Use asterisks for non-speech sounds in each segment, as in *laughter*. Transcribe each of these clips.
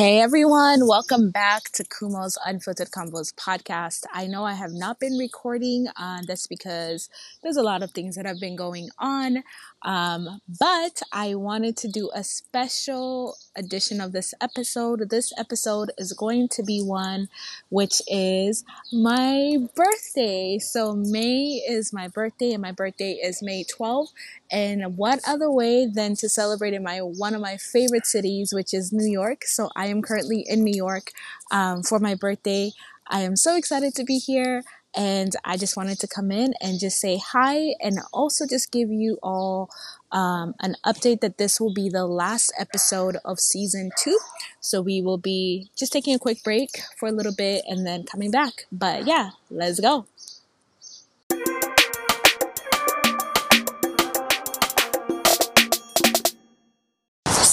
Hey everyone, welcome back to Kumo's Unfiltered Convos podcast. I know I have not been recording, uh, that's because there's a lot of things that have been going on. Um, but I wanted to do a special edition of this episode. This episode is going to be one which is my birthday. So May is my birthday and my birthday is May 12th. And what other way than to celebrate in my one of my favorite cities, which is New York. So I am currently in New York um, for my birthday. I am so excited to be here. And I just wanted to come in and just say hi and also just give you all um, an update that this will be the last episode of season two. So we will be just taking a quick break for a little bit and then coming back. But yeah, let's go.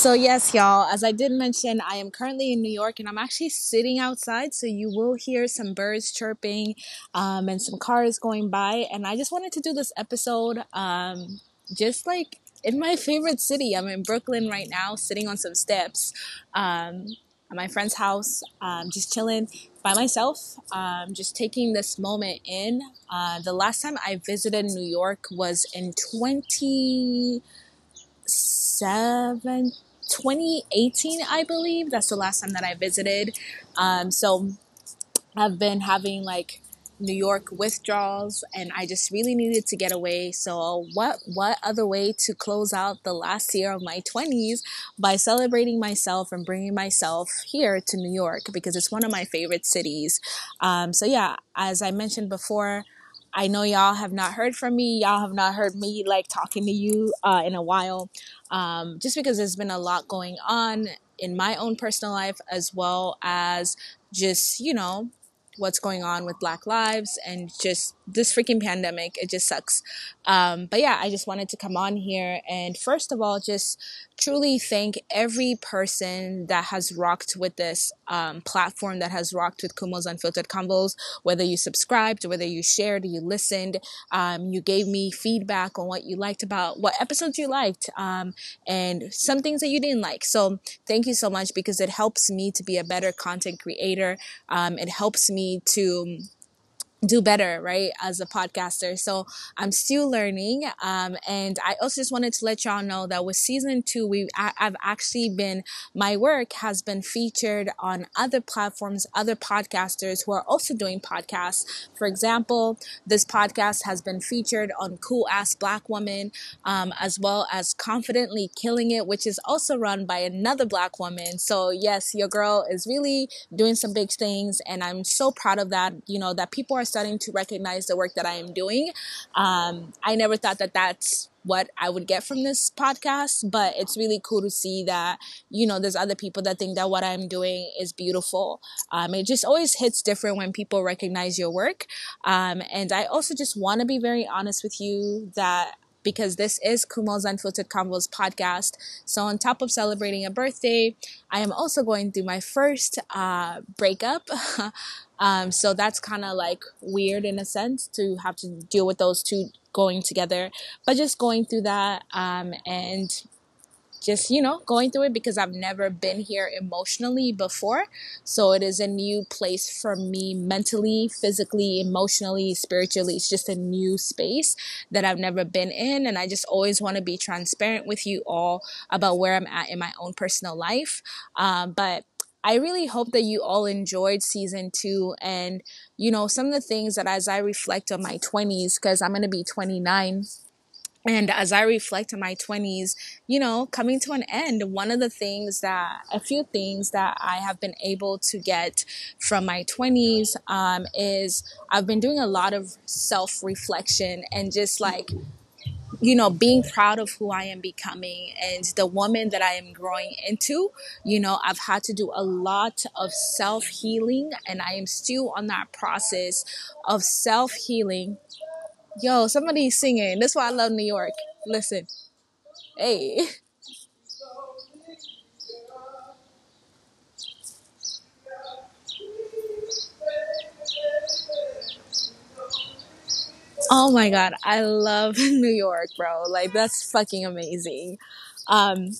So, yes, y'all, as I did mention, I am currently in New York and I'm actually sitting outside. So, you will hear some birds chirping um, and some cars going by. And I just wanted to do this episode um, just like in my favorite city. I'm in Brooklyn right now, sitting on some steps um, at my friend's house, um, just chilling by myself, um, just taking this moment in. Uh, the last time I visited New York was in 2017. 2018, I believe. That's the last time that I visited. Um, so I've been having like New York withdrawals and I just really needed to get away. So what what other way to close out the last year of my 20s by celebrating myself and bringing myself here to New York because it's one of my favorite cities. Um, so yeah, as I mentioned before, I know y'all have not heard from me. Y'all have not heard me like talking to you uh, in a while, um, just because there's been a lot going on in my own personal life as well as just you know what's going on with Black lives and just this freaking pandemic. It just sucks. Um, but yeah, I just wanted to come on here and first of all, just truly thank every person that has rocked with this um, platform, that has rocked with Kumo's Unfiltered Convos, whether you subscribed, whether you shared, you listened, um, you gave me feedback on what you liked about what episodes you liked, um, and some things that you didn't like. So thank you so much because it helps me to be a better content creator. Um, it helps me to do better, right, as a podcaster. So I'm still learning. Um, and I also just wanted to let y'all know that with season two, we I, have actually been my work has been featured on other platforms, other podcasters who are also doing podcasts. For example, this podcast has been featured on Cool Ass Black Woman, um, as well as Confidently Killing It, which is also run by another black woman. So yes, your girl is really doing some big things, and I'm so proud of that. You know that people are starting to recognize the work that I am doing. Um, I never thought that that's what I would get from this podcast, but it's really cool to see that, you know, there's other people that think that what I'm doing is beautiful. Um, it just always hits different when people recognize your work. Um, and I also just want to be very honest with you that because this is Kumo's Unfiltered Convos podcast. So, on top of celebrating a birthday, I am also going through my first uh, breakup. *laughs* um, so, that's kind of like weird in a sense to have to deal with those two going together, but just going through that um, and just you know going through it because I've never been here emotionally before. So it is a new place for me mentally physically emotionally spiritually. It's just a new space that I've never been in. And I just always want to be transparent with you all about where I'm at in my own personal life. Um, but I really hope that you all enjoyed season two. And you know some of the things that as I reflect on my 20s because I'm going to be 29 and as I reflect on my 20s, you know, coming to an end, one of the things that, a few things that I have been able to get from my 20s um, is I've been doing a lot of self reflection and just like, you know, being proud of who I am becoming and the woman that I am growing into. You know, I've had to do a lot of self healing and I am still on that process of self healing Yo, somebody's singing. That's why I love New York. Listen. Hey. Oh my god, I love *laughs* New York, bro. Like that's fucking amazing. Um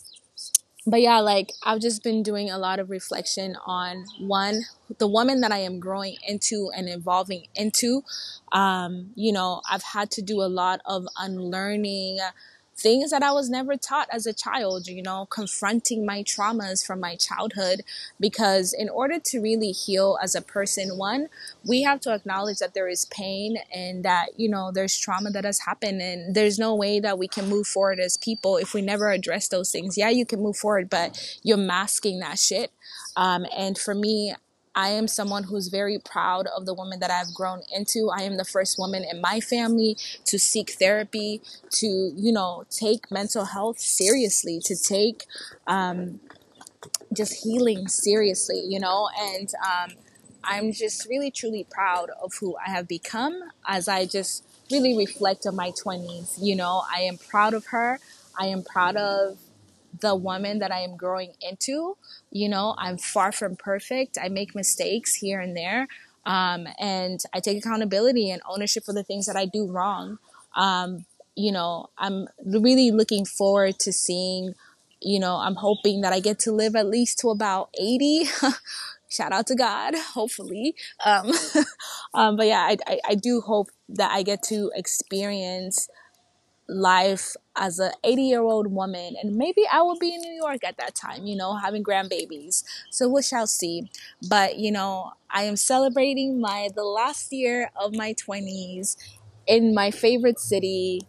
but yeah, like I've just been doing a lot of reflection on one, the woman that I am growing into and evolving into. Um, you know, I've had to do a lot of unlearning things that I was never taught as a child, you know, confronting my traumas from my childhood. Because in order to really heal as a person, one, we have to acknowledge that there is pain and that, you know, there's trauma that has happened. And there's no way that we can move forward as people if we never address those things. Yeah, you can move forward, but you're masking that shit. Um, and for me, I am someone who's very proud of the woman that I've grown into. I am the first woman in my family to seek therapy, to, you know, take mental health seriously, to take um, just healing seriously, you know, and um, I'm just really, truly proud of who I have become as I just really reflect on my 20s. You know, I am proud of her. I am proud of the woman that I am growing into. You know, I'm far from perfect. I make mistakes here and there. Um, and I take accountability and ownership for the things that I do wrong. Um, you know, I'm really looking forward to seeing, you know, I'm hoping that I get to live at least to about 80. *laughs* Shout out to God, *laughs* hopefully. Um, *laughs* um, but yeah, I, I, I do hope that I get to experience life as a 80 year old woman and maybe i will be in new york at that time you know having grandbabies so we shall see but you know i am celebrating my the last year of my 20s in my favorite city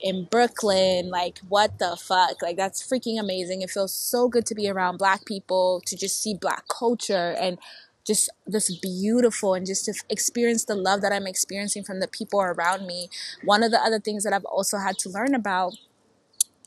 in Brooklyn. Like, what the fuck? Like, that's freaking amazing. It feels so good to be around black people, to just see black culture and just this beautiful and just to experience the love that I'm experiencing from the people around me. One of the other things that I've also had to learn about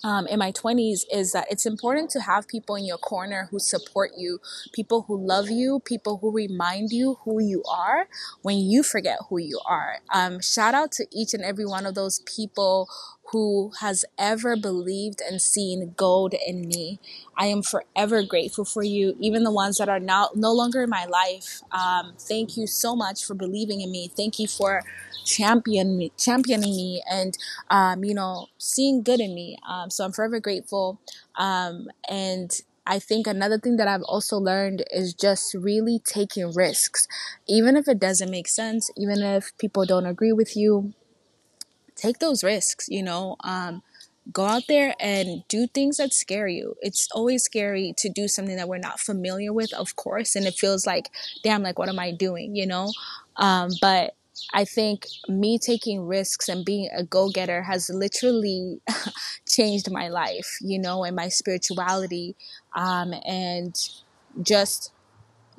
um, in my 20s is that it's important to have people in your corner who support you, people who love you, people who remind you who you are when you forget who you are. Um, shout out to each and every one of those people who has ever believed and seen gold in me. I am forever grateful for you, even the ones that are now no longer in my life. Um, thank you so much for believing in me. Thank you for champion me, championing me, and um, you know, seeing good in me. Um, so I'm forever grateful. Um, and I think another thing that I've also learned is just really taking risks, even if it doesn't make sense, even if people don't agree with you take those risks, you know. Um, go out there and do things that scare you. It's always scary to do something that we're not familiar with, of course, and it feels like, damn, like what am I doing, you know? Um, but I think me taking risks and being a go getter has literally *laughs* changed my life, you know, and my spirituality, um, and just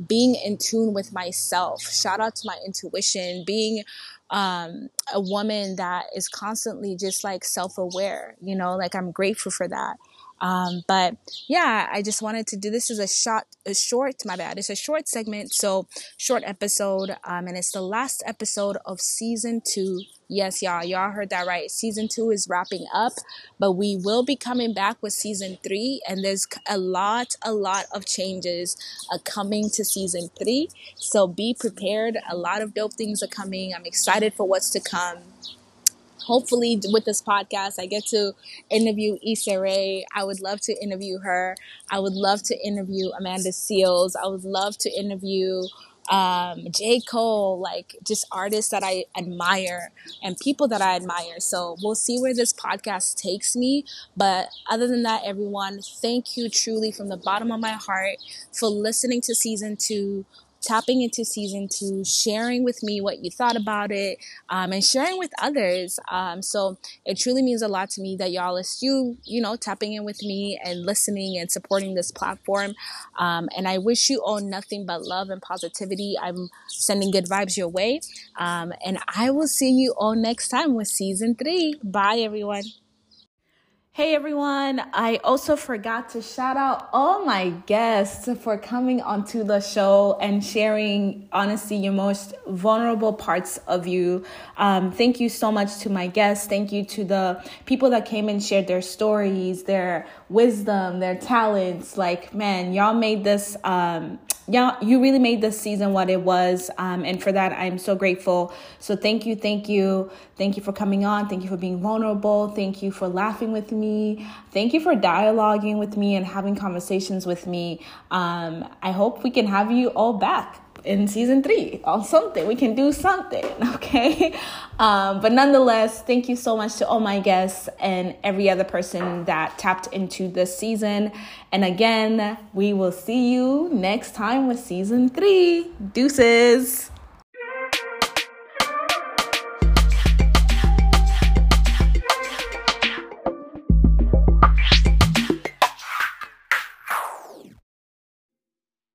being in tune with myself. Shout out to my intuition, being um, a woman that is constantly just like self aware, you know, like I'm grateful for that. Um, but yeah, I just wanted to do this as a short, a short, my bad. It's a short segment. So short episode. Um, and it's the last episode of season two. Yes, y'all, y'all heard that right. Season two is wrapping up, but we will be coming back with season three. And there's a lot, a lot of changes uh, coming to season three. So be prepared. A lot of dope things are coming. I'm excited for what's to come hopefully with this podcast i get to interview Issa Rae. I would love to interview her. I would love to interview Amanda Seales I would love to interview um, J. Cole, like just artists that I admire and people that I admire. So we'll see where this podcast takes me. But other than that, everyone, thank you truly from the bottom of my heart for listening to season two tapping into season two, sharing with me what you thought about it, um, and sharing with others. Um, so it truly means a lot to me that y'all is you, you know, tapping in with me and listening and supporting this platform. Um, and I wish you all nothing but love and positivity. I'm sending good vibes your way. Um, and I will see you all next time with season three. Bye, everyone. Hey everyone, I also forgot to shout out all my guests for coming onto the show and sharing, honestly, your most vulnerable parts of you. Um, thank you so much to my guests. Thank you to the people that came and shared their stories, their wisdom, their talents. Like, man, y'all made this, um, y'all, you really made this season what it was. Um, and for that, I'm so grateful. So thank you, thank you. Thank you for coming on. Thank you for being vulnerable. Thank you for laughing with me me. Thank you for dialoguing with me and having conversations with me. Um, I hope we can have you all back in season three on something. We can do something, *laughs* okay? Um, but nonetheless, thank you so much to all my guests and every other person that tapped into this season. And again, we will see you next time with season three. Deuces.